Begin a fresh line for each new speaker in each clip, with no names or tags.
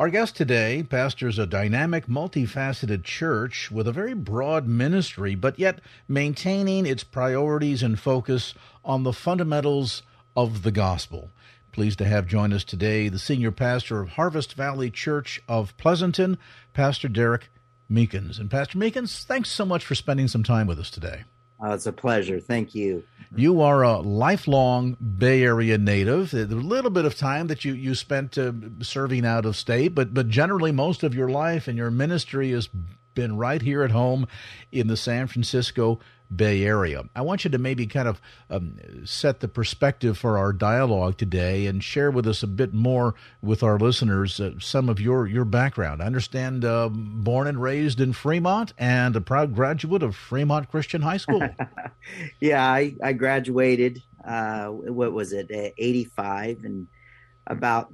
Our guest today pastors a dynamic, multifaceted church with a very broad ministry, but yet maintaining its priorities and focus on the fundamentals of the gospel. Pleased to have join us today the senior pastor of Harvest Valley Church of Pleasanton, Pastor Derek Meekins. And Pastor Meekins, thanks so much for spending some time with us today.
Uh, it's a pleasure. Thank you.
You are a lifelong Bay Area native. A little bit of time that you you spent uh, serving out of state, but but generally most of your life and your ministry has been right here at home in the San Francisco Bay Area. I want you to maybe kind of um, set the perspective for our dialogue today and share with us a bit more with our listeners uh, some of your, your background. I understand uh, born and raised in Fremont and a proud graduate of Fremont Christian High School.
yeah, I, I graduated, uh, what was it, 85, and about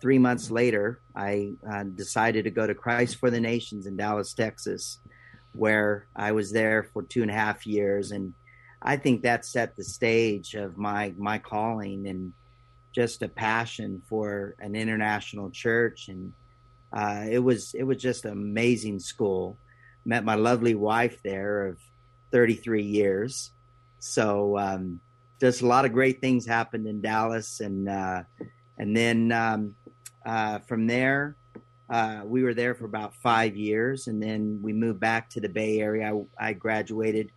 three months later, I uh, decided to go to Christ for the Nations in Dallas, Texas where I was there for two and a half years, and I think that set the stage of my my calling and just a passion for an international church, and uh, it was it was just an amazing school. Met my lovely wife there of 33 years, so um, just a lot of great things happened in Dallas, and uh, and then um, uh, from there uh, we were there for about five years, and then we moved back to the Bay Area. I, I graduated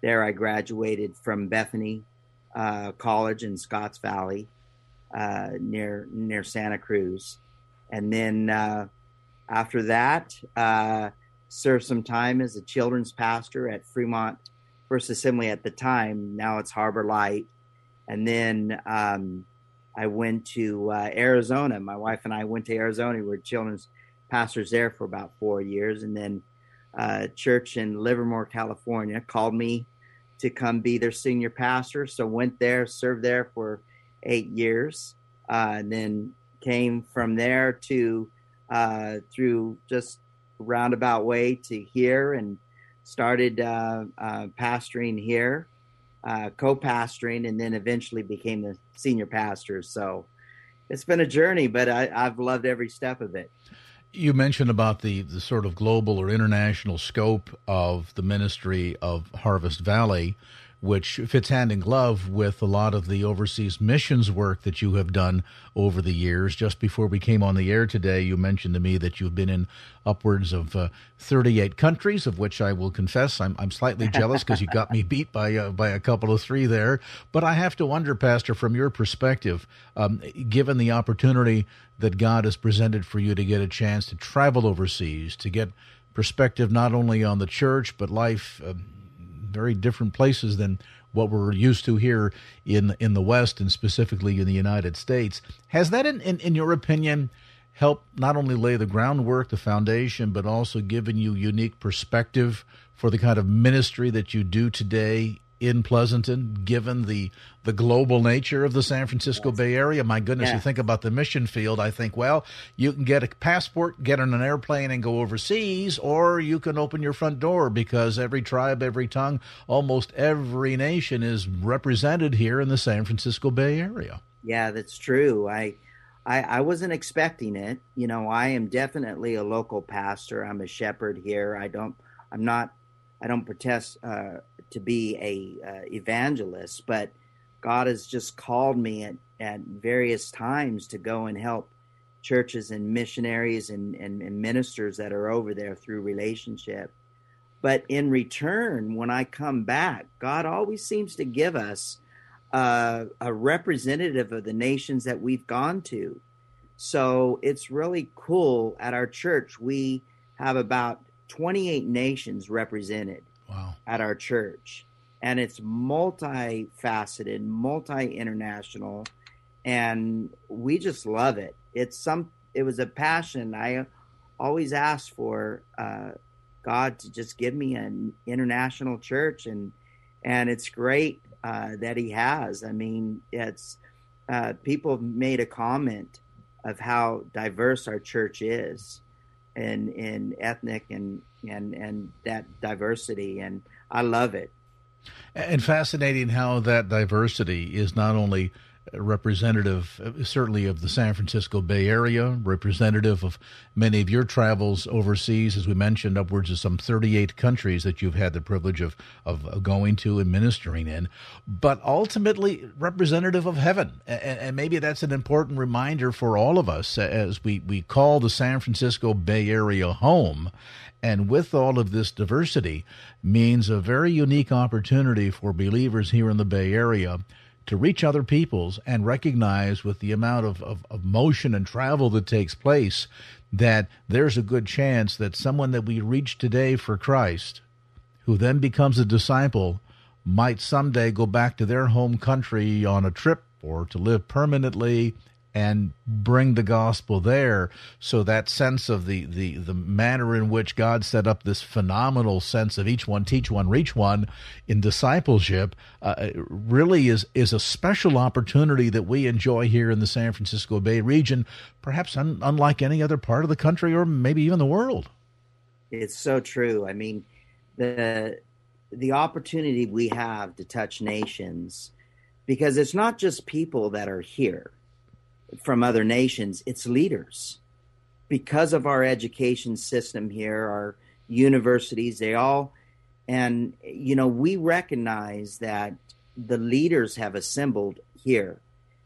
there. I graduated from Bethany uh, College in Scotts Valley, uh, near near Santa Cruz, and then uh, after that, uh, served some time as a children's pastor at Fremont First Assembly at the time. Now it's Harbor Light, and then. Um, I went to uh, Arizona. My wife and I went to Arizona. We were children's pastors there for about four years, and then uh, church in Livermore, California, called me to come be their senior pastor. So went there, served there for eight years, uh, and then came from there to uh, through just roundabout way to here and started uh, uh, pastoring here, uh, co-pastoring, and then eventually became the senior pastor. So it's been a journey, but I, I've loved every step of it.
You mentioned about the, the sort of global or international scope of the ministry of Harvest Valley, which fits hand in glove with a lot of the overseas missions work that you have done over the years. Just before we came on the air today, you mentioned to me that you've been in upwards of uh, 38 countries, of which I will confess I'm, I'm slightly jealous because you got me beat by uh, by a couple of three there. But I have to wonder, Pastor, from your perspective, um, given the opportunity that God has presented for you to get a chance to travel overseas, to get perspective not only on the church but life. Uh, very different places than what we're used to here in in the West and specifically in the United States. Has that, in, in, in your opinion, helped not only lay the groundwork, the foundation, but also given you unique perspective for the kind of ministry that you do today in Pleasanton, given the the global nature of the San Francisco yes. Bay Area. My goodness, yeah. you think about the mission field. I think, well, you can get a passport, get on an airplane, and go overseas, or you can open your front door because every tribe, every tongue, almost every nation is represented here in the San Francisco Bay Area.
Yeah, that's true. I. I, I wasn't expecting it. You know, I am definitely a local pastor. I'm a shepherd here. I don't. I'm not. I don't protest. Uh, to be a uh, evangelist, but God has just called me at, at various times to go and help churches and missionaries and, and, and ministers that are over there through relationship. But in return, when I come back, God always seems to give us uh, a representative of the nations that we've gone to. So it's really cool at our church. We have about 28 nations represented wow. at our church. And it's multifaceted, multi international, and we just love it. It's some. It was a passion. I always asked for uh, God to just give me an international church, and and it's great uh, that He has. I mean, it's uh, people made a comment of how diverse our church is, in in ethnic and and and that diversity, and I love it.
And fascinating how that diversity is not only representative, uh, certainly of the San Francisco Bay Area, representative of many of your travels overseas, as we mentioned, upwards of some 38 countries that you've had the privilege of, of going to and ministering in, but ultimately representative of heaven. And, and maybe that's an important reminder for all of us as we, we call the San Francisco Bay Area home. And with all of this diversity, means a very unique opportunity for believers here in the Bay Area to reach other peoples and recognize with the amount of, of, of, motion and travel that takes place that there's a good chance that someone that we reach today for Christ, who then becomes a disciple, might someday go back to their home country on a trip or to live permanently and bring the gospel there. So that sense of the, the, the manner in which God set up this phenomenal sense of each one teach one, reach one in discipleship uh, really is, is a special opportunity that we enjoy here in the San Francisco Bay region, perhaps un- unlike any other part of the country or maybe even the world.
It's so true. I mean, the the opportunity we have to touch nations because it's not just people that are here from other nations, it's leaders. Because of our education system here, our universities, they all, and, you know, we recognize that the leaders have assembled here.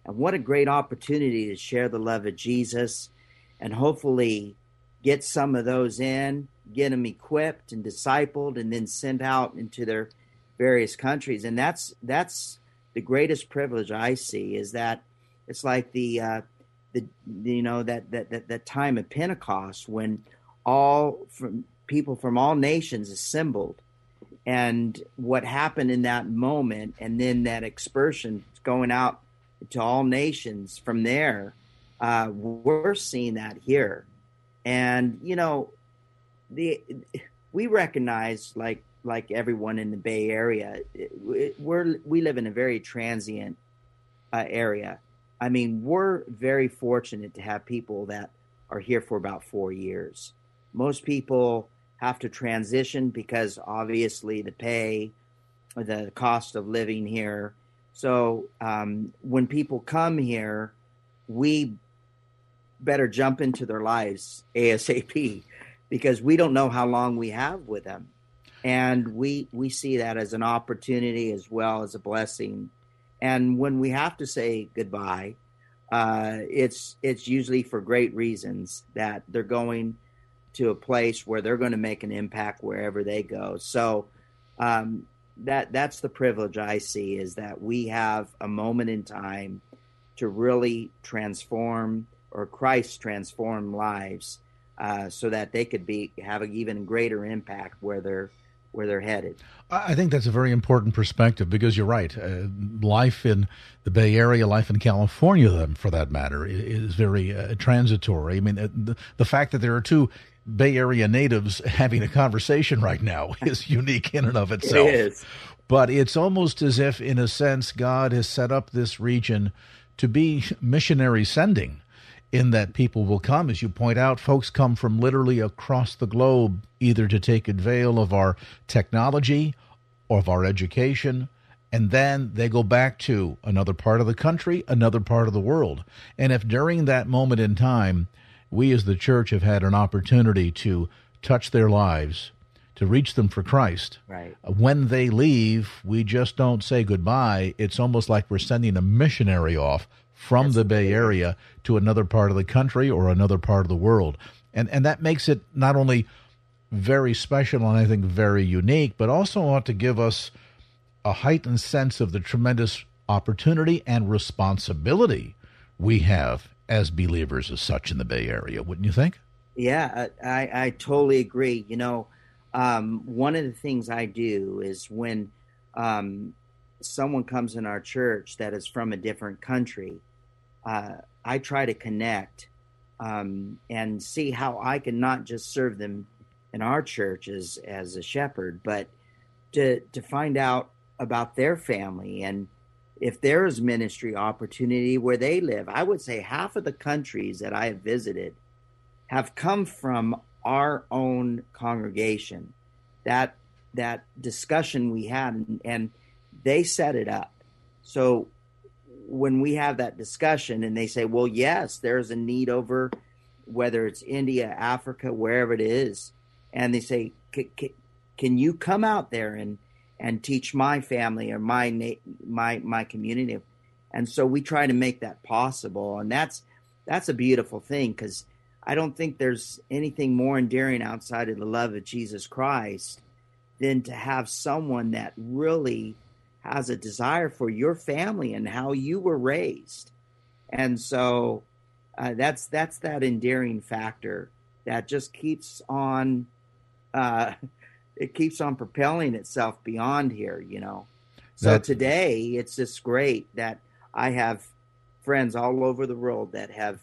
And what a great opportunity to share the love of Jesus and hopefully get some of those in, get them equipped and discipled, and then sent out into their various countries. And that's that's the greatest privilege I see is that it's like the uh, the you know that that that, that time of Pentecost when all from people from all nations assembled. And what happened in that moment and then that expression going out to all nations from there uh, we're seeing that here. And you know the we recognize like like everyone in the bay area we're we live in a very transient uh, area I mean, we're very fortunate to have people that are here for about four years. Most people have to transition because obviously the pay, the cost of living here. So um, when people come here, we better jump into their lives ASAP because we don't know how long we have with them. And we, we see that as an opportunity as well as a blessing and when we have to say goodbye, uh, it's it's usually for great reasons that they're going to a place where they're going to make an impact wherever they go. So um, that that's the privilege I see is that we have a moment in time to really transform or Christ transform lives uh, so that they could be have an even greater impact where they're where they're headed.
I think that's a very important perspective because you're right. Uh, life in the Bay Area, life in California, for that matter, is very uh, transitory. I mean, uh, the, the fact that there are two Bay Area natives having a conversation right now is unique in and of itself.
It is.
But it's almost as if, in a sense, God has set up this region to be missionary sending in that people will come. As you point out, folks come from literally across the globe, either to take avail of our technology or of our education, and then they go back to another part of the country, another part of the world. And if during that moment in time, we as the church have had an opportunity to touch their lives, to reach them for Christ.
Right.
When they leave, we just don't say goodbye. It's almost like we're sending a missionary off from the Bay Area to another part of the country or another part of the world. And and that makes it not only very special and I think very unique, but also ought to give us a heightened sense of the tremendous opportunity and responsibility we have as believers as such in the Bay Area, wouldn't you think?
Yeah, I, I totally agree. You know, um, one of the things I do is when um, someone comes in our church that is from a different country, uh, I try to connect um, and see how I can not just serve them in our church as, as a shepherd, but to to find out about their family and if there is ministry opportunity where they live. I would say half of the countries that I have visited have come from our own congregation. That that discussion we had and, and they set it up. So when we have that discussion and they say, well, yes, there's a need over whether it's India, Africa, wherever it is, and they say, can you come out there and and teach my family or my my my community? And so we try to make that possible, and that's that's a beautiful thing because I don't think there's anything more endearing outside of the love of Jesus Christ than to have someone that really has a desire for your family and how you were raised. And so uh, that's that's that endearing factor that just keeps on uh, it keeps on propelling itself beyond here, you know. So that, today it's just great that I have friends all over the world that have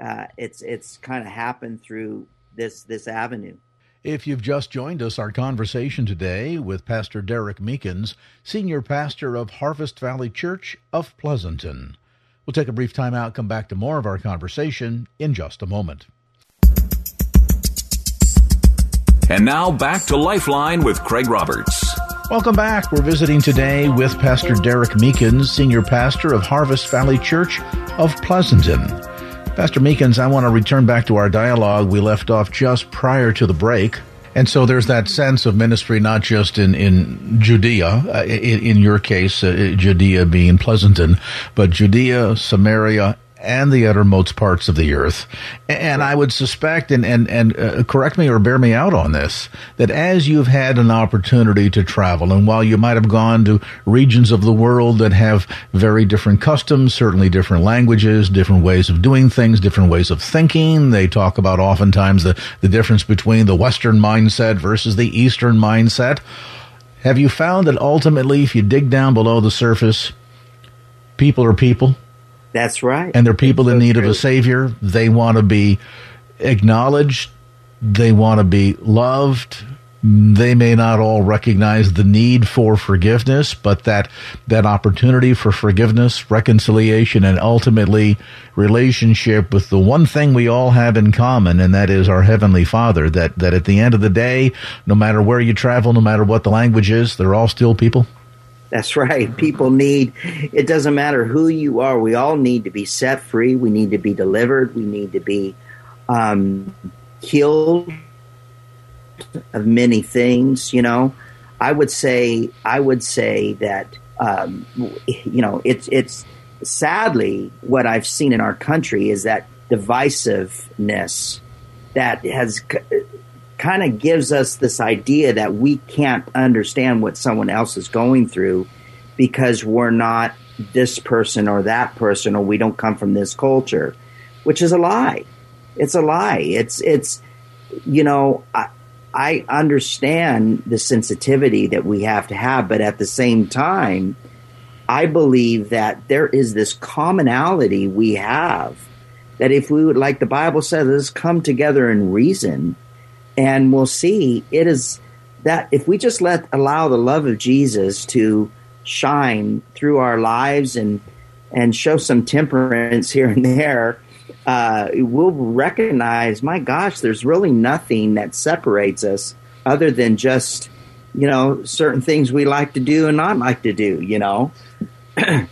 uh, it's it's kind of happened through this this avenue.
If you've just joined us, our conversation today with Pastor Derek Meekins, Senior Pastor of Harvest Valley Church of Pleasanton. We'll take a brief time out, come back to more of our conversation in just a moment.
And now back to Lifeline with Craig Roberts.
Welcome back. We're visiting today with Pastor Derek Meekins, Senior Pastor of Harvest Valley Church of Pleasanton. Pastor Meekins, I want to return back to our dialogue we left off just prior to the break. And so there's that sense of ministry, not just in, in Judea, uh, in, in, your case, uh, Judea being Pleasanton, but Judea, Samaria, and the uttermost parts of the earth. And I would suspect, and, and, and uh, correct me or bear me out on this, that as you've had an opportunity to travel, and while you might have gone to regions of the world that have very different customs, certainly different languages, different ways of doing things, different ways of thinking, they talk about oftentimes the, the difference between the Western mindset versus the Eastern mindset. Have you found that ultimately, if you dig down below the surface, people are people?
That's right.
And they're people so in need true. of a savior. They want to be acknowledged. They want to be loved. They may not all recognize the need for forgiveness, but that that opportunity for forgiveness, reconciliation, and ultimately relationship with the one thing we all have in common, and that is our heavenly Father. That that at the end of the day, no matter where you travel, no matter what the language is, they're all still people.
That's right. People need, it doesn't matter who you are. We all need to be set free. We need to be delivered. We need to be um, healed of many things, you know. I would say, I would say that, um, you know, it's, it's sadly what I've seen in our country is that divisiveness that has kind of gives us this idea that we can't understand what someone else is going through because we're not this person or that person or we don't come from this culture, which is a lie. It's a lie. It's it's you know I, I understand the sensitivity that we have to have, but at the same time, I believe that there is this commonality we have that if we would, like the Bible says, let's come together and reason and we'll see it is that if we just let allow the love of Jesus to shine through our lives and and show some temperance here and there, uh, we'll recognize, my gosh, there's really nothing that separates us other than just you know certain things we like to do and not like to do. You know.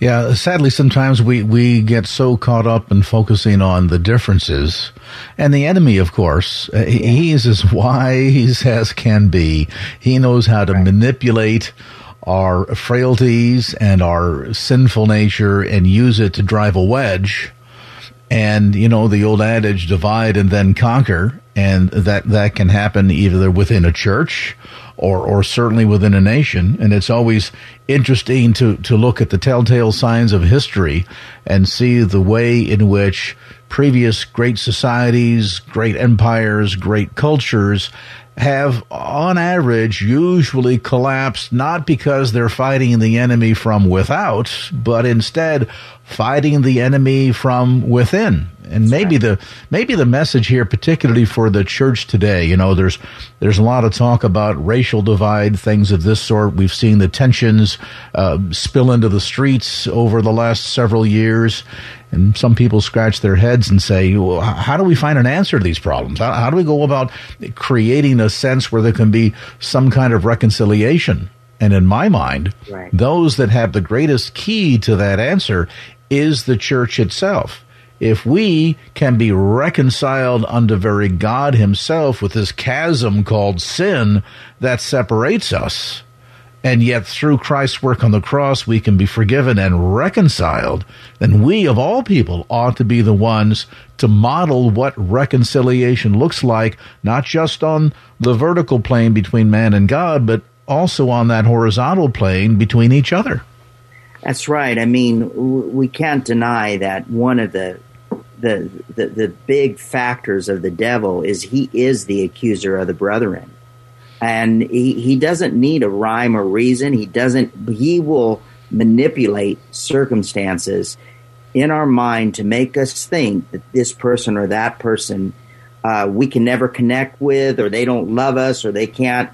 Yeah, sadly, sometimes we, we get so caught up in focusing on the differences. And the enemy, of course, uh, he is as wise as can be. He knows how to right. manipulate our frailties and our sinful nature and use it to drive a wedge. And, you know, the old adage, divide and then conquer. And that, that can happen either within a church or, or certainly within a nation. And it's always interesting to, to look at the telltale signs of history and see the way in which previous great societies, great empires, great cultures have, on average, usually collapsed not because they're fighting the enemy from without, but instead fighting the enemy from within. And maybe the maybe the message here, particularly for the church today, you know, there's there's a lot of talk about racial divide, things of this sort. We've seen the tensions uh, spill into the streets over the last several years, and some people scratch their heads and say, well, "How do we find an answer to these problems? How, how do we go about creating a sense where there can be some kind of reconciliation?" And in my mind,
Right.
those that have the greatest key to that answer is the church itself. If we can be reconciled unto very God Himself with this chasm called sin that separates us, and yet through Christ's work on the cross we can be forgiven and reconciled, then we of all people ought to be the ones to model what reconciliation looks like, not just on the vertical plane between man and God, but also on that horizontal plane between each other.
That's right. I mean, we can't deny that one of the the, the the big factors of the devil is he is the accuser of the brethren, and he he doesn't need a rhyme or reason. He doesn't. He will manipulate circumstances in our mind to make us think that this person or that person uh, we can never connect with, or they don't love us, or they can't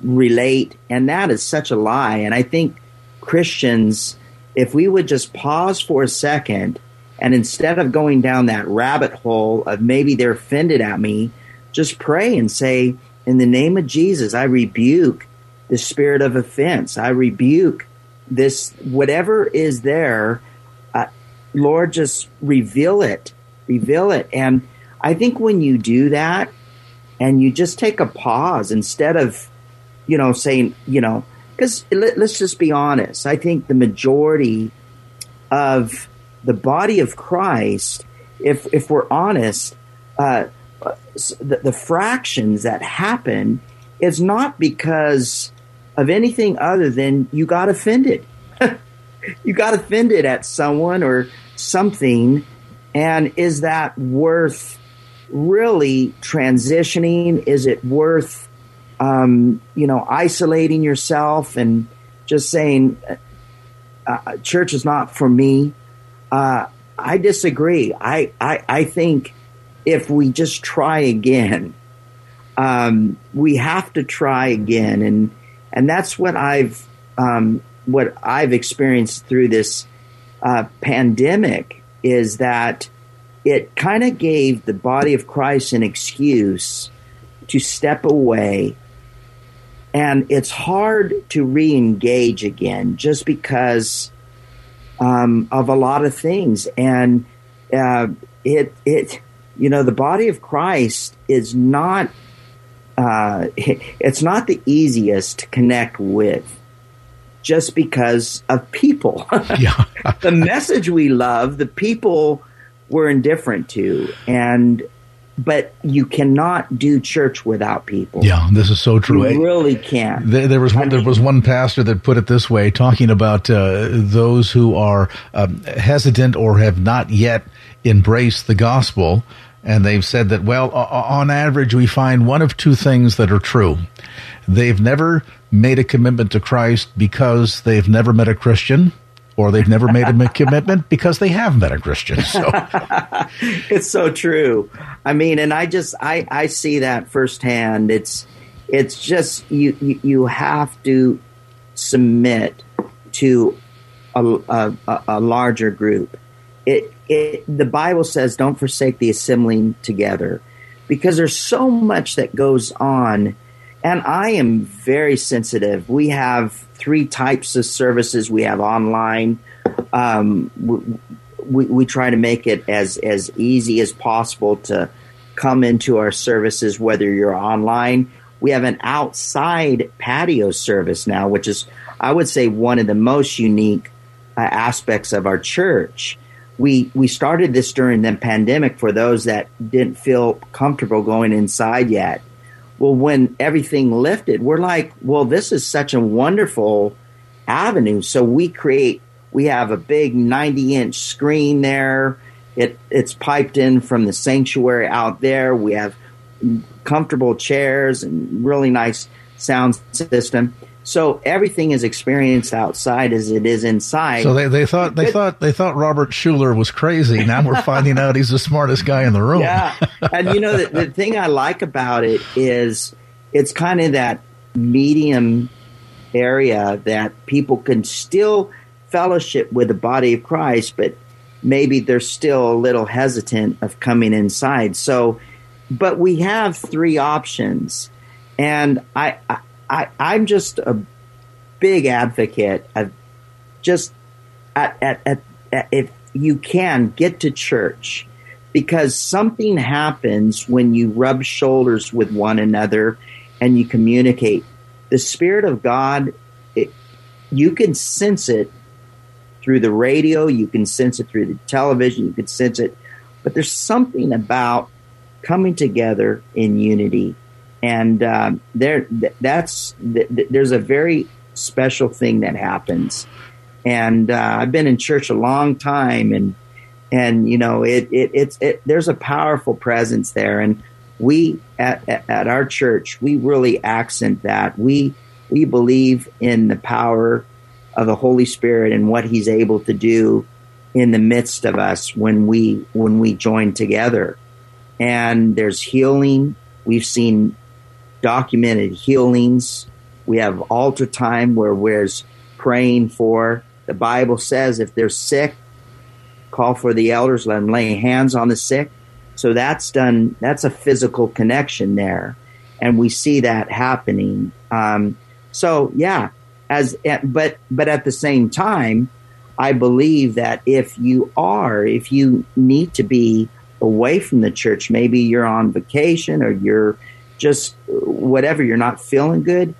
relate, and that is such a lie. And I think Christians, if we would just pause for a second and instead of going down that rabbit hole of maybe they're offended at me, just pray and say, In the name of Jesus, I rebuke the spirit of offense. I rebuke this, whatever is there. Uh, Lord, just reveal it, reveal it. And I think when you do that and you just take a pause instead of, you know, saying, you know, because let, us just be honest. I think the majority of the body of Christ, if if we're honest, uh, the, the fractions that happen is not because of anything other than you got offended. you got offended at someone or something, and is that worth really transitioning? Is it worth um, you know, isolating yourself and just saying, uh, church is not for me. Uh, I disagree. I, I, I think if we just try again, um, we have to try again. And, and that's what I've, um, what I've experienced through this uh, pandemic is that it kind of gave the body of Christ an excuse to step away and it's hard to re-engage again just because um, of a lot of things. And uh, it it you know the body of christ is not uh, it's not the easiest to connect with just because of people.
Yeah.
the message we love the people we're indifferent to. And but you cannot do church without people
Yeah, this is so true.
you really can't
There, there was one, there was one pastor that put it this way, talking about uh, those who are um, hesitant or have not yet embraced the gospel, and they've said that well, o- on average, we find one of two things that are true: they've never made a commitment to Christ because they've never met a Christian. Or they've never made a commitment because they have met a Christian. So,
it's so true. I mean, and I just I I see that firsthand. It's it's just you you, you have to submit to a, a, a larger group. It it the Bible says don't forsake the assembling together because there's so much that goes on and I am very sensitive. We have three types of services. We have online. Um, we, we, try to make it as as easy as possible to come into our services, whether you're online. We have an outside patio service now, which is, I would say, one of the most unique uh, aspects of our church. We we started this during the pandemic for those that didn't feel comfortable going inside yet. Well, when everything lifted, we're like, well, this is such a wonderful avenue. So we create, we have a big 90 inch screen there. It, it's piped in from the sanctuary out there. We have comfortable chairs and really nice sound system. So everything is experienced outside as it is inside.
so they, they thought they thought they thought Robert Schuller was crazy. Now we're finding out he's the smartest guy in the room.
Yeah. and you know, the, the thing I like about it is it's kind of that medium area that people can still fellowship with the body of Christ, but maybe they're still a little hesitant of coming inside. So, but we have three options. And I, I, I I'm just a, big advocate of just at, at, at, at if you can get to church because something happens when you rub shoulders with one another and you communicate. The Spirit of God, it, you can sense it through the radio, you can sense it through the television, you can sense it, but there's something about coming together in unity. And uh, there, that's there's a very special thing that happens. And uh, I've been in church a long time, and and you know it, it it's it, there's a powerful presence there. And we at, at our church we really accent that. We we believe in the power of the holy spirit and what he's able to do in the midst of us when we when we join together. And there's healing. We've seen documented healings we have altar time where we're praying for the bible says if they're sick call for the elders, let them lay hands on the sick. So that's done. That's a physical connection there, and we see that happening. Um, so yeah, as but but at the same time, I believe that if you are, if you need to be away from the church, maybe you're on vacation or you're just whatever, you're not feeling good.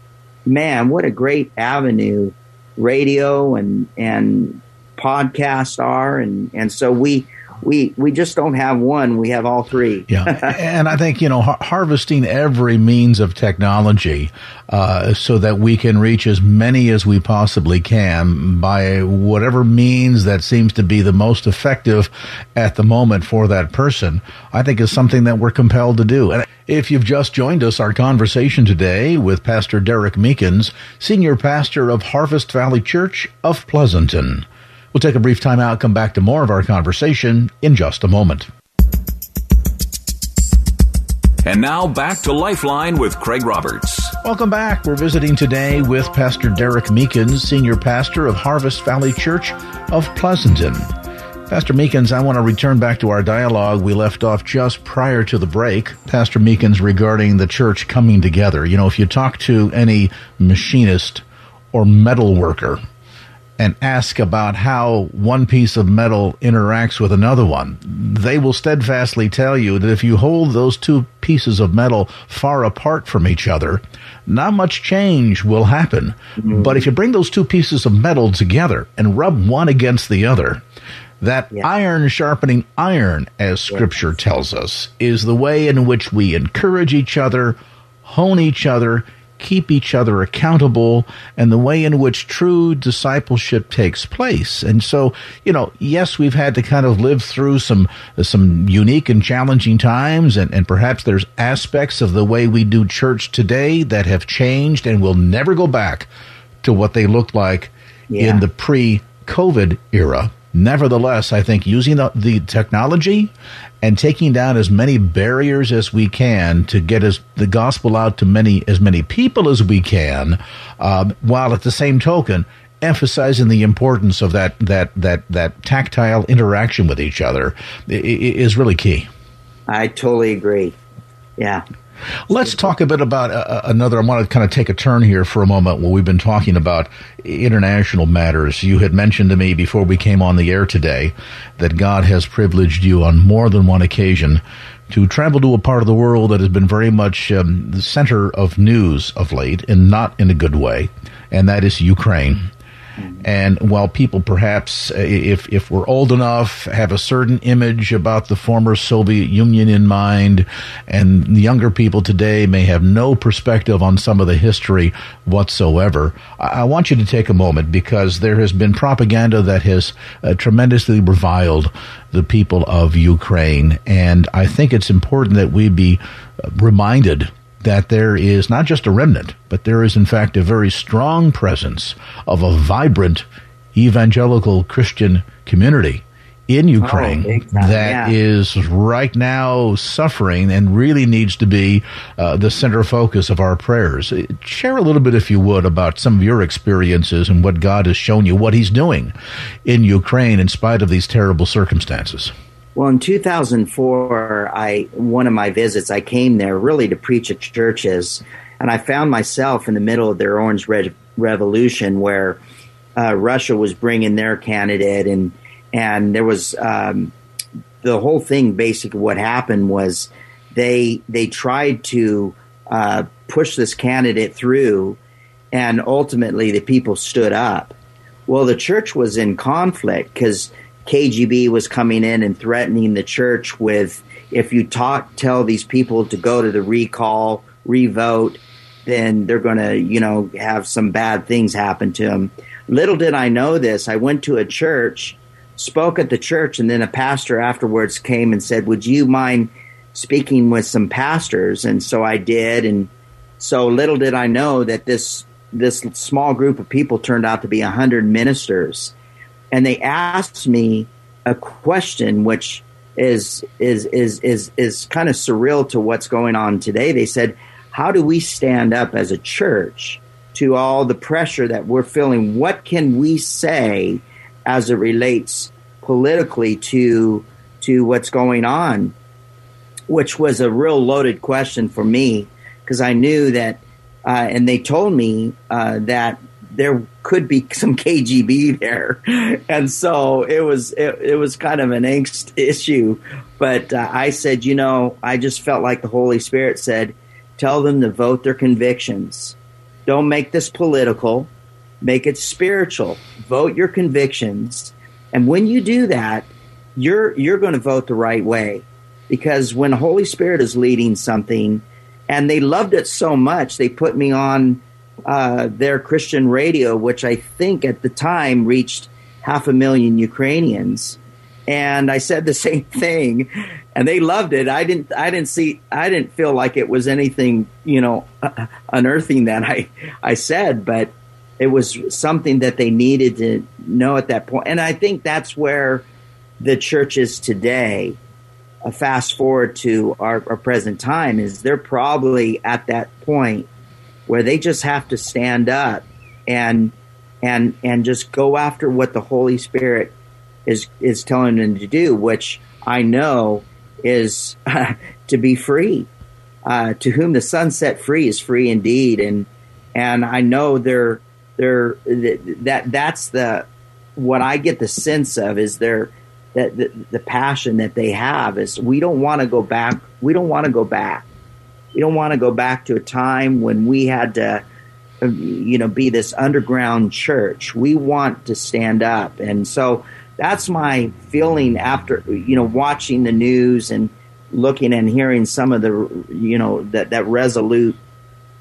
Man, what a great avenue radio and and podcasts are, and and so we we we just don't have one. We have all three.
Yeah. And i think you know har- harvesting every means of technology uh, so that we can reach as many as we possibly can by whatever means that seems to be the most effective at the moment for that person i think is something that we're compelled to do. And if you've just joined us our conversation today with pastor derek meekins senior pastor of harvest valley church of pleasanton We'll take a brief time out, come back to more of our conversation in just a moment.
And now back to Lifeline with Craig Roberts.
Welcome back. We're visiting today with Pastor Derek Meekins, Senior Pastor of Harvest Valley Church of Pleasanton. Pastor Meekins, I want to return back to our dialogue we left off just prior to the break. Pastor Meekins, regarding the church coming together. You know, if you talk to any machinist or metal worker, and ask about how one piece of metal interacts with another one, they will steadfastly tell you that if you hold those two pieces of metal far apart from each other, not much change will happen. Mm-hmm. But if you bring those two pieces of metal together and rub one against the other, that yeah. iron sharpening iron, as scripture tells us, is the way in which we encourage each other, hone each other, keep each other accountable and the way in which true discipleship takes place. And so, you know, yes, we've had to kind of live through some some unique and challenging times and, and perhaps there's aspects of the way we do church today that have changed and will never go back to what they looked like yeah. in the pre COVID era. Nevertheless, I think using the, the technology and taking down as many barriers as we can to get as the gospel out to many as many people as we can, um, while at the same token emphasizing the importance of that that that that tactile interaction with each other is really key.
I totally agree. Yeah.
Let's talk a bit about uh, uh, another. I want to kind of take a turn here for a moment. While we've been talking about international matters, you had mentioned to me before we came on the air today that God has privileged you on more than one occasion to travel to a part of the world that has been very much um, the center of news of late, and not in a good way, and that is Ukraine. And while people perhaps, uh, if, if we're old enough, have a certain image about the former Soviet Union in mind, and younger people today may have no perspective on some of the history whatsoever, I, want you to take a moment because there has been propaganda that has uh, tremendously reviled the people of Ukraine. And I think it's important that we be uh, reminded that there is not just a remnant, but there is in fact a very strong presence of a vibrant evangelical Christian community in oh, Ukraine oh, that yeah. is right now suffering and really needs to be uh, the center focus of our prayers. Share a little bit, if you would, about some of your experiences and what God has shown you, what He's doing in Ukraine in spite of these terrible circumstances.
Well, in 2004, I one of my visits, I came there really to preach at churches, and I found myself in the middle of their orange red revolution where uh, Russia was bringing their candidate, and and there was um, the whole thing. Basically, what happened was they they tried to uh, push this candidate through, and ultimately the people stood up. Well, the church was in conflict because KGB was coming in and threatening the church with if you talk tell these people to go to the recall, revote, then they're going to, you know, have some bad things happen to them. Little did I know this. I went to a church, spoke at the church, and then a pastor afterwards came and said, "Would you mind speaking with some pastors?" And so I did, and so little did I know that this this small group of people turned out to be a hundred ministers, and they asked me a question which is is is is is kind of surreal to what's going on today. They said, "How do we stand up as a church to all the pressure that we're feeling? What can we say as it relates politically to to what's going on?" Which was a real loaded question for me because I knew that, uh, and they told me uh, that there could be some KGB there, and so it was it, it was kind of an angst issue. But uh, I said, you know, I just felt like the Holy Spirit said, tell them to vote their convictions. Don't make this political. Make it spiritual. Vote your convictions, and when you do that, you're you're going to vote the right way, because when the Holy Spirit is leading something, and they loved it so much, they put me on uh, their Christian radio, which I think at the time reached half a million Ukrainians. And I said the same thing, and they loved it. I didn't. I didn't see. I didn't feel like it was anything, you know, unearthing that I I said, but it was something that they needed to know at that point. And I think that's where the church is today. A fast forward to our, our present time is they're probably at that point where they just have to stand up and and and just go after what the Holy Spirit is is telling them to do, which I know is to be free. Uh, to whom the Son set free is free indeed, and and I know they're they're that that's the what I get the sense of is their that the, the passion that they have is we don't want to go back. We don't want to go back you don't want to go back to a time when we had to, you know, be this underground church. We want to stand up. And so that's my feeling after, you know, watching the news and looking and hearing some of the, you know, that, that resolute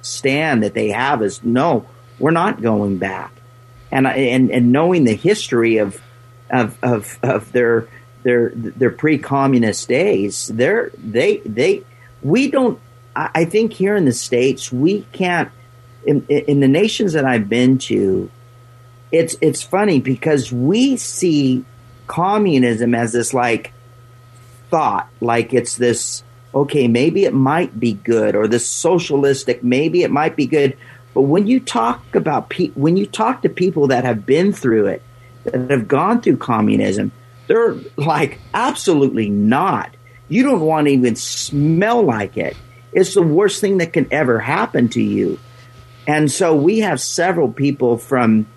stand that they have is no, we're not going back. And, and, and knowing the history of, of, of, of their, their, their pre-communist days, they're, they, they, we don't I think here in the states we can't. In, in the nations that I've been to, it's it's funny because we see communism as this like thought, like it's this okay, maybe it might be good, or this socialistic, maybe it might be good. But when you talk about pe- when you talk to people that have been through it, that have gone through communism, they're like absolutely not. You don't want to even smell like it. It's the worst thing that can ever happen to you. And so we have several people from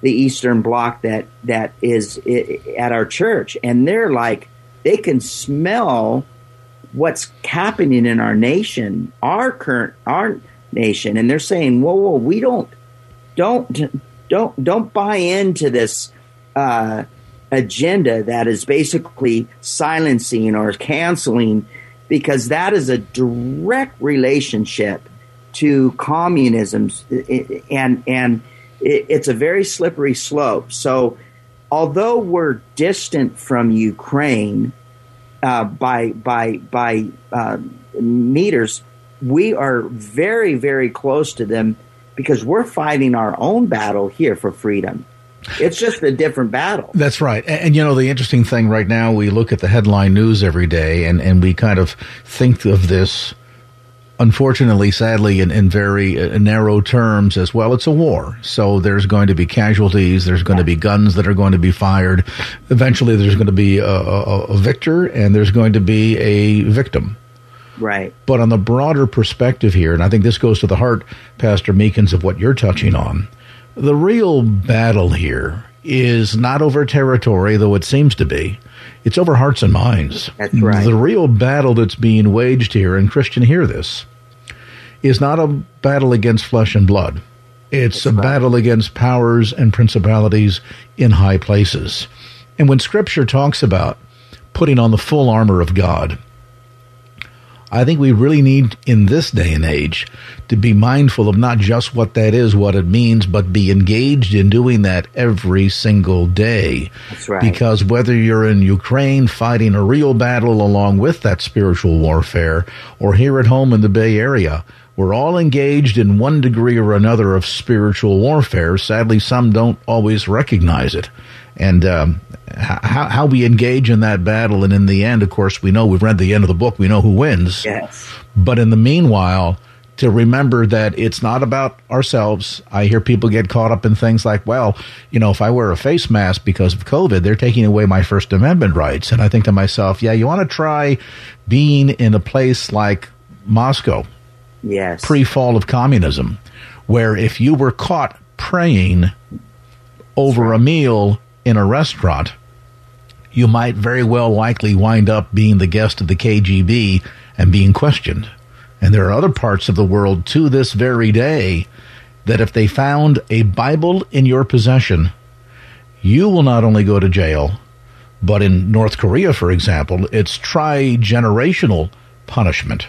the Eastern Bloc that that is at our church, and they're like they can smell what's happening in our nation, our current our nation, and they're saying, "Whoa, whoa, we don't don't don't don't buy into this." Uh, agenda that is basically silencing or canceling because that is a direct relationship to communism and and it's a very slippery slope. So although we're distant from Ukraine uh, by by by uh, meters we are very very close to them because we're fighting our own battle here for freedom it's just a different battle.
That's right. And, and, you know, the interesting thing right now, we look at the headline news every day and, and we kind of think of this, unfortunately, sadly, in, in very uh, narrow terms as well. It's a war. So there's going to be casualties. There's going yeah. to be guns that are going to be fired. Eventually, there's going to be a, a, a victor and there's going to be a victim.
Right.
But on the broader perspective here, and I think this goes to the heart, Pastor Meekins, of what you're touching on The real battle here is not over territory, though it seems to be. It's over hearts and minds.
That's right.
The real battle that's being waged here, and Christian, hear this, is not a battle against flesh and blood. It's that's a right. battle against powers and principalities in high places. And when Scripture talks about putting on the full armor of God, I think we really need in this day and age to be mindful of not just what that is, what it means, but be engaged in doing that every single day.
That's right.
Because whether you're in Ukraine fighting a real battle along with that spiritual warfare, or here at home in the Bay Area, we're all engaged in one degree or another of spiritual warfare. Sadly, some don't always recognize it. And um, how, how we engage in that battle. And in the end, of course, we know we've read the end of the book. We know who wins.
Yes.
But in the meanwhile, to remember that it's not about ourselves. I hear people get caught up in things like, well, you know, if I wear a face mask because of COVID, they're taking away my First Amendment rights. And I think to myself, yeah, you want to try being in a place like Moscow,
yes,
pre fall of communism, where if you were caught praying over a meal in a restaurant, you might very well likely wind up being the guest of the KGB and being questioned. And there are other parts of the world to this very day that if they found a Bible in your possession, you will not only go to jail, but in North Korea, for example, it's tri generational punishment.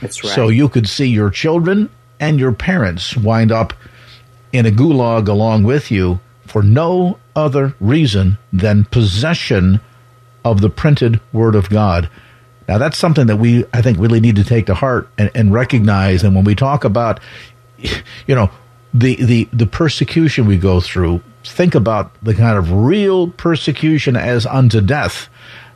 That's right.
So you could see your children and your parents wind up in a gulag along with you for no other reason than possession of the printed Word of God. Now, that's something that we, I think, really need to take to heart and, and recognize. And when we talk about, you know, the, the, the persecution we go through, think about the kind of real persecution as unto death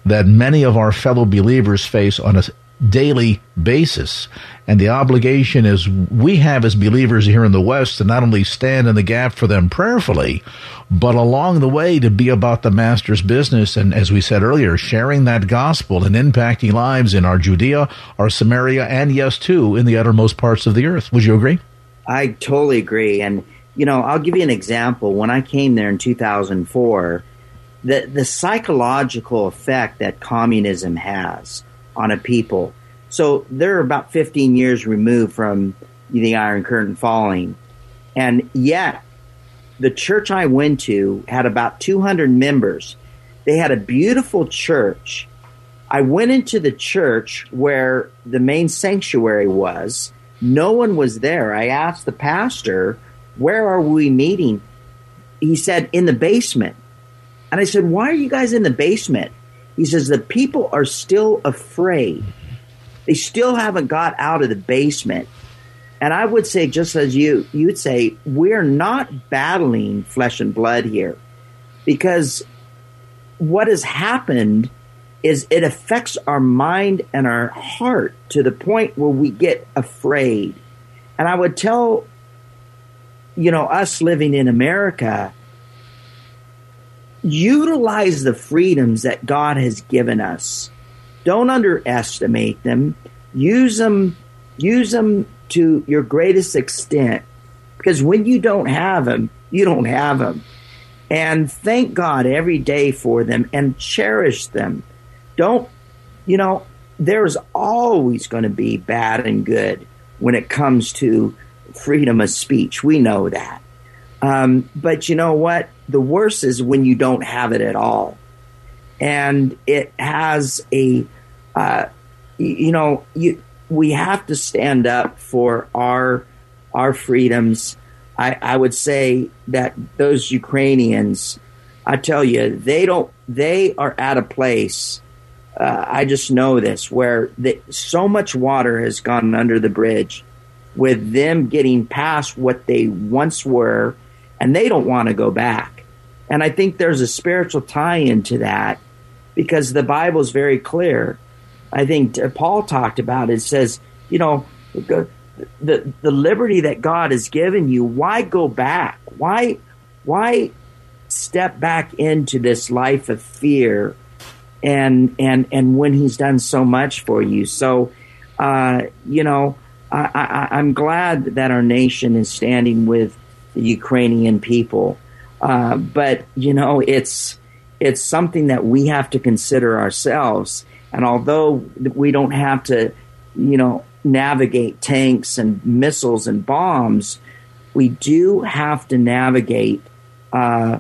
that many of our fellow believers face on a daily basis. And the obligation is we have as believers here in the West to not only stand in the gap for them prayerfully, but along the way to be about the Master's business. And as we said earlier, sharing that gospel and impacting lives in our Judea, our Samaria, and yes, too, in the uttermost parts of the earth. Would you agree?
I totally agree. And, you know, I'll give you an example. When I came there in 2004, the, the psychological effect that communism has on a people. So they're about 15 years removed from the Iron Curtain falling. And yet, the church I went to had about 200 members. They had a beautiful church. I went into the church where the main sanctuary was. No one was there. I asked the pastor, Where are we meeting? He said, In the basement. And I said, Why are you guys in the basement? He says the people are still afraid. They still haven't got out of the basement. And I would say, just as you, you would say, we're not battling flesh and blood here because what has happened is it affects our mind and our heart to the point where we get afraid. And I would tell, you know, us living in America, utilize the freedoms that God has given us. Don't underestimate them. Use them, use them to your greatest extent. Because when you don't have them, you don't have them. And thank God every day for them and cherish them. Don't, you know, there's always going to be bad and good when it comes to freedom of speech. We know that. Um, but you know what? The worst is when you don't have it at all. And it has a, uh, you know, you, we have to stand up for our, our freedoms. I, I would say that those Ukrainians, I tell you, they don't, they are at a place, uh, I just know this, where the, so much water has gone under the bridge with them getting past what they once were and they don't want to go back. And I think there's a spiritual tie into that because the Bible is very clear. I think Paul talked about it. says, you know, the, the liberty that God has given you. Why go back? Why why step back into this life of fear? And and and when He's done so much for you, so uh, you know, I, I, I'm glad that our nation is standing with the Ukrainian people. Uh, but you know, it's it's something that we have to consider ourselves. And although we don't have to, you know, navigate tanks and missiles and bombs, we do have to navigate uh,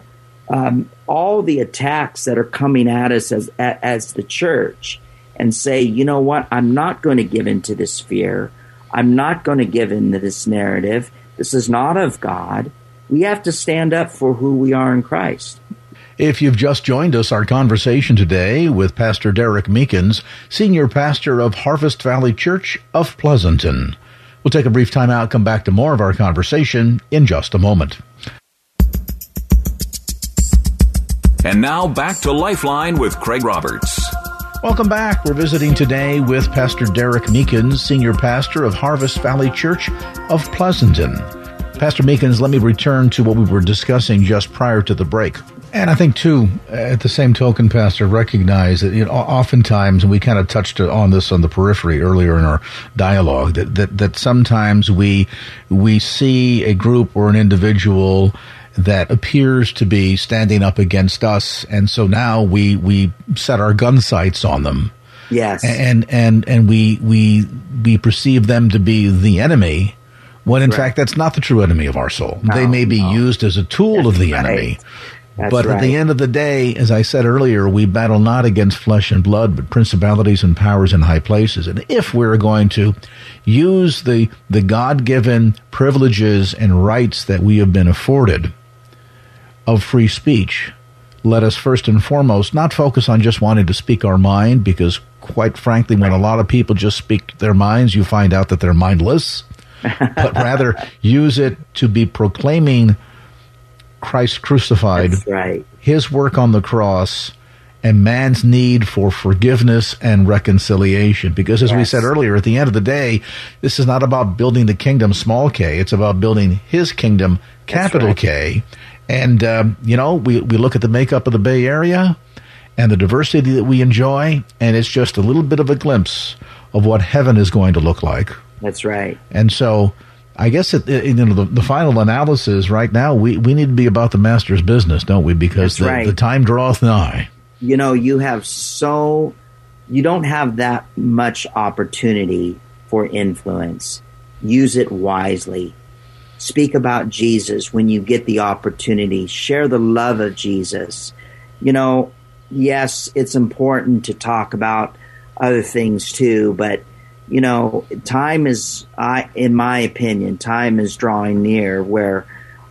um, all the attacks that are coming at us as as the church, and say, you know what, I'm not going to give into this fear. I'm not going to give into this narrative. This is not of God. We have to stand up for who we are in Christ.
If you've just joined us, our conversation today with Pastor Derek Meekins, Senior Pastor of Harvest Valley Church of Pleasanton. We'll take a brief time out, come back to more of our conversation in just a moment.
And now back to Lifeline with Craig Roberts.
Welcome back. We're visiting today with Pastor Derek Meekins, Senior Pastor of Harvest Valley Church of Pleasanton. Pastor Meekins, let me return to what we were discussing just prior to the break. And I think too, at the same token, Pastor, recognize that you know, oftentimes, and we kind of touched on this on the periphery earlier in our dialogue, that, that, that sometimes we we see a group or an individual that appears to be standing up against us, and so now we we set our gun sights on them.
Yes,
and and and we we we perceive them to be the enemy, when in right. fact that's not the true enemy of our soul. No, they may be no. used as a tool that's of the right. enemy. That's but right. at the end of the day, as I said earlier, we battle not against flesh and blood, but principalities and powers in high places. And if we're going to use the, the God given privileges and rights that we have been afforded of free speech, let us first and foremost not focus on just wanting to speak our mind, because quite frankly, when a lot of people just speak their minds, you find out that they're mindless, but rather use it to be proclaiming Christ crucified,
right.
his work on the cross, and man's need for forgiveness and reconciliation. Because as yes. we said earlier, at the end of the day, this is not about building the kingdom small k, it's about building his kingdom capital right. K. And, um, you know, we, we look at the makeup of the Bay Area and the diversity that we enjoy, and it's just a little bit of a glimpse of what heaven is going to look like.
That's right.
And so I guess it, it, you know the, the, final analysis right now we, we need to be about the master's business, don't we? Because the, right. the time draweth nigh.
You know, you have so you don't have that much opportunity for influence. Use it wisely. Speak about Jesus when you get the opportunity. Share the love of Jesus. You know, yes, it's important to talk about other things too, but you know, time is, I, in my opinion, time is drawing near where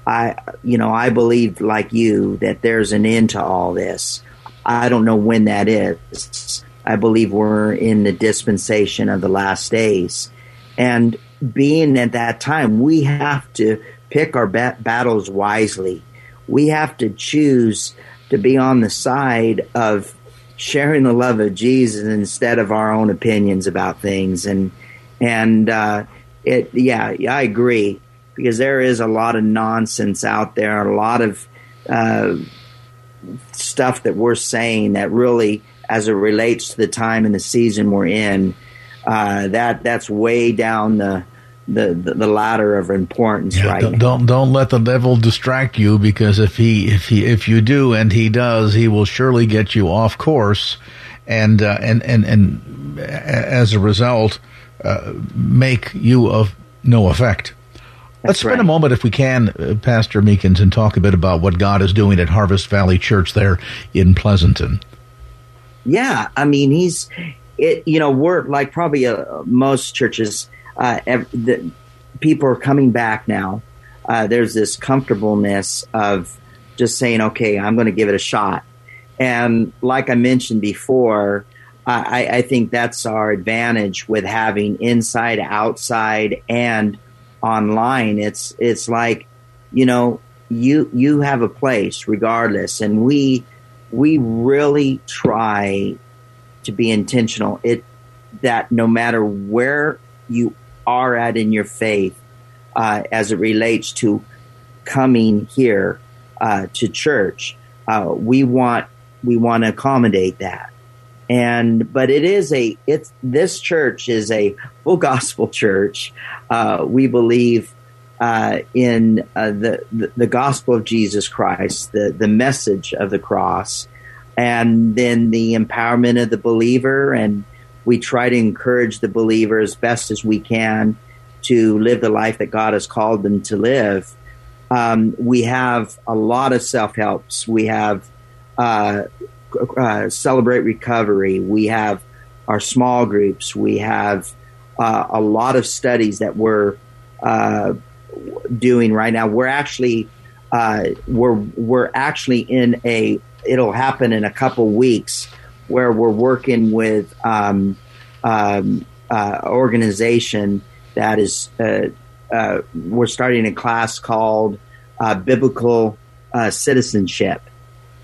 I, you know, I believe like you that there's an end to all this. I don't know when that is. I believe we're in the dispensation of the last days. And being at that time, we have to pick our bat- battles wisely. We have to choose to be on the side of sharing the love of Jesus instead of our own opinions about things. And and uh, it, yeah, I agree because there is a lot of nonsense out there, a lot of uh, stuff that we're saying that really, as it relates to the time and the season we're in, uh, that that's way down the the, the, ladder of importance yeah, right
don't, don't, don't let the devil distract you because if he if he if you do and he does he will surely get you off course and uh, and and and as a result uh, make you of no effect Let's spend right. a moment, if we can, uh, Pastor Meekins, and talk a bit about what God is doing at Harvest Valley Church there in Pleasanton.
Yeah, I mean, he's, it. You know, we're like probably uh, most churches uh, the, people are coming back now. Uh, there's this comfortableness of just saying, okay, I'm going to give it a shot. And like I mentioned before, I, I, think that's our advantage with having inside, outside, and online. It's it's like, you know, you you have a place regardless, and we we really try to be intentional. It that no matter where you are at in your faith uh, as it relates to coming here uh, to church. Uh, we want we want to accommodate that, and but it is a it's this church is a full gospel church. Uh, we believe uh, in uh, the, the, the gospel of Jesus Christ, the the message of the cross, and then the empowerment of the believer. And we try to encourage the believer as best as we can to live the life that God has called them to live. Um, we have a lot of self helps. We have uh, uh, celebrate recovery. We have our small groups. We have uh, a lot of studies that we're uh, doing right now. We're actually uh, we're we're actually in a. It'll happen in a couple weeks where we're working with um, um, uh, organization that is. Uh, uh, we're starting a class called uh, Biblical Citizenship,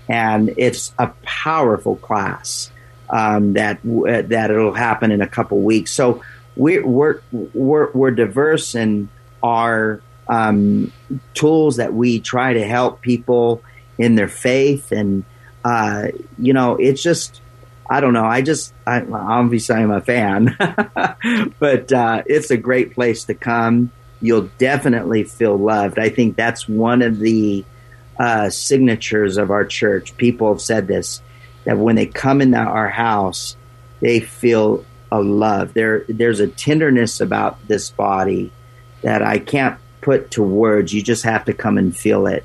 and it's a powerful class um, that that it'll happen in a couple weeks. So we're we're we're, we're diverse in our um, tools that we try to help people in their faith, and uh, you know, it's just I don't know. I just I, obviously I'm a fan, but uh, it's a great place to come. You'll definitely feel loved. I think that's one of the uh, signatures of our church. People have said this that when they come into our house, they feel a love. There, there's a tenderness about this body that I can't put to words. You just have to come and feel it.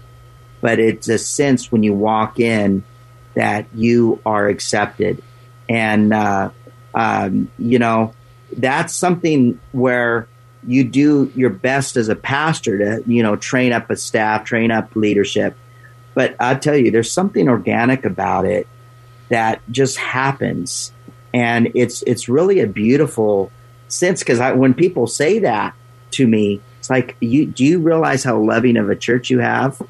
But it's a sense when you walk in that you are accepted, and uh, um, you know that's something where you do your best as a pastor to you know train up a staff, train up leadership. But I tell you, there's something organic about it that just happens and it's it's really a beautiful sense because when people say that to me, it's like you do you realize how loving of a church you have?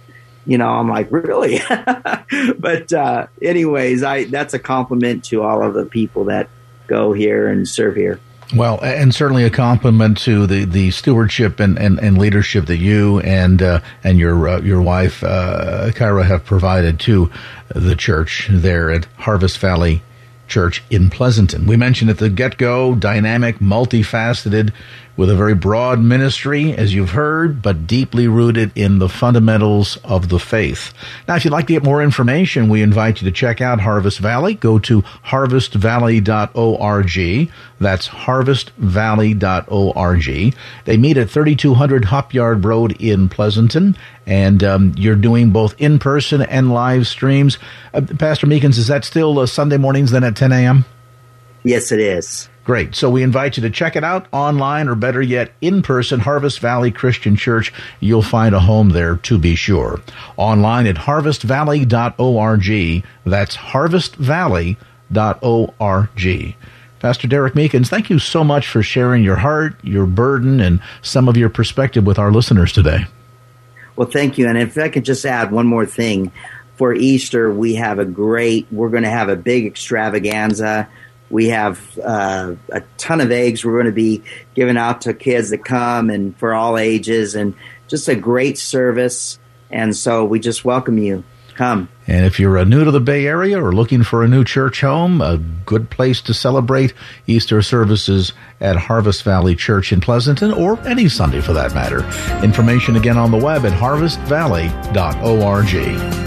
You know, I'm like really, but uh, anyways, I that's a compliment to all of the people that go here and serve here.
Well, and certainly a compliment to the, the stewardship and, and, and leadership that you and uh, and your uh, your wife uh, Kyra have provided to the church there at Harvest Valley Church in Pleasanton. We mentioned at the get go, dynamic, multifaceted, with a very broad ministry, as you've heard, but deeply rooted in the fundamentals of the faith. Now, if you'd like to get more information, we invite you to check out Harvest Valley. Go to harvestvalley.org. That's harvestvalley.org. They meet at 3200 Hopyard Road in Pleasanton, and um, you're doing both in person and live streams. Uh, Pastor Meekins, is that still uh, Sunday mornings then at 10 a.m.?
Yes, it is.
Great. So we invite you to check it out online or better yet, in person, Harvest Valley Christian Church. You'll find a home there to be sure. Online at harvestvalley.org. That's harvestvalley.org. Pastor Derek Meekins, thank you so much for sharing your heart, your burden, and some of your perspective with our listeners today.
Well, thank you. And if I could just add one more thing. For Easter, we have a great, we're going to have a big extravaganza we have uh, a ton of eggs we're going to be giving out to kids that come and for all ages, and just a great service. And so we just welcome you. Come.
And if you're uh, new to the Bay Area or looking for a new church home, a good place to celebrate Easter services at Harvest Valley Church in Pleasanton or any Sunday for that matter. Information again on the web at harvestvalley.org.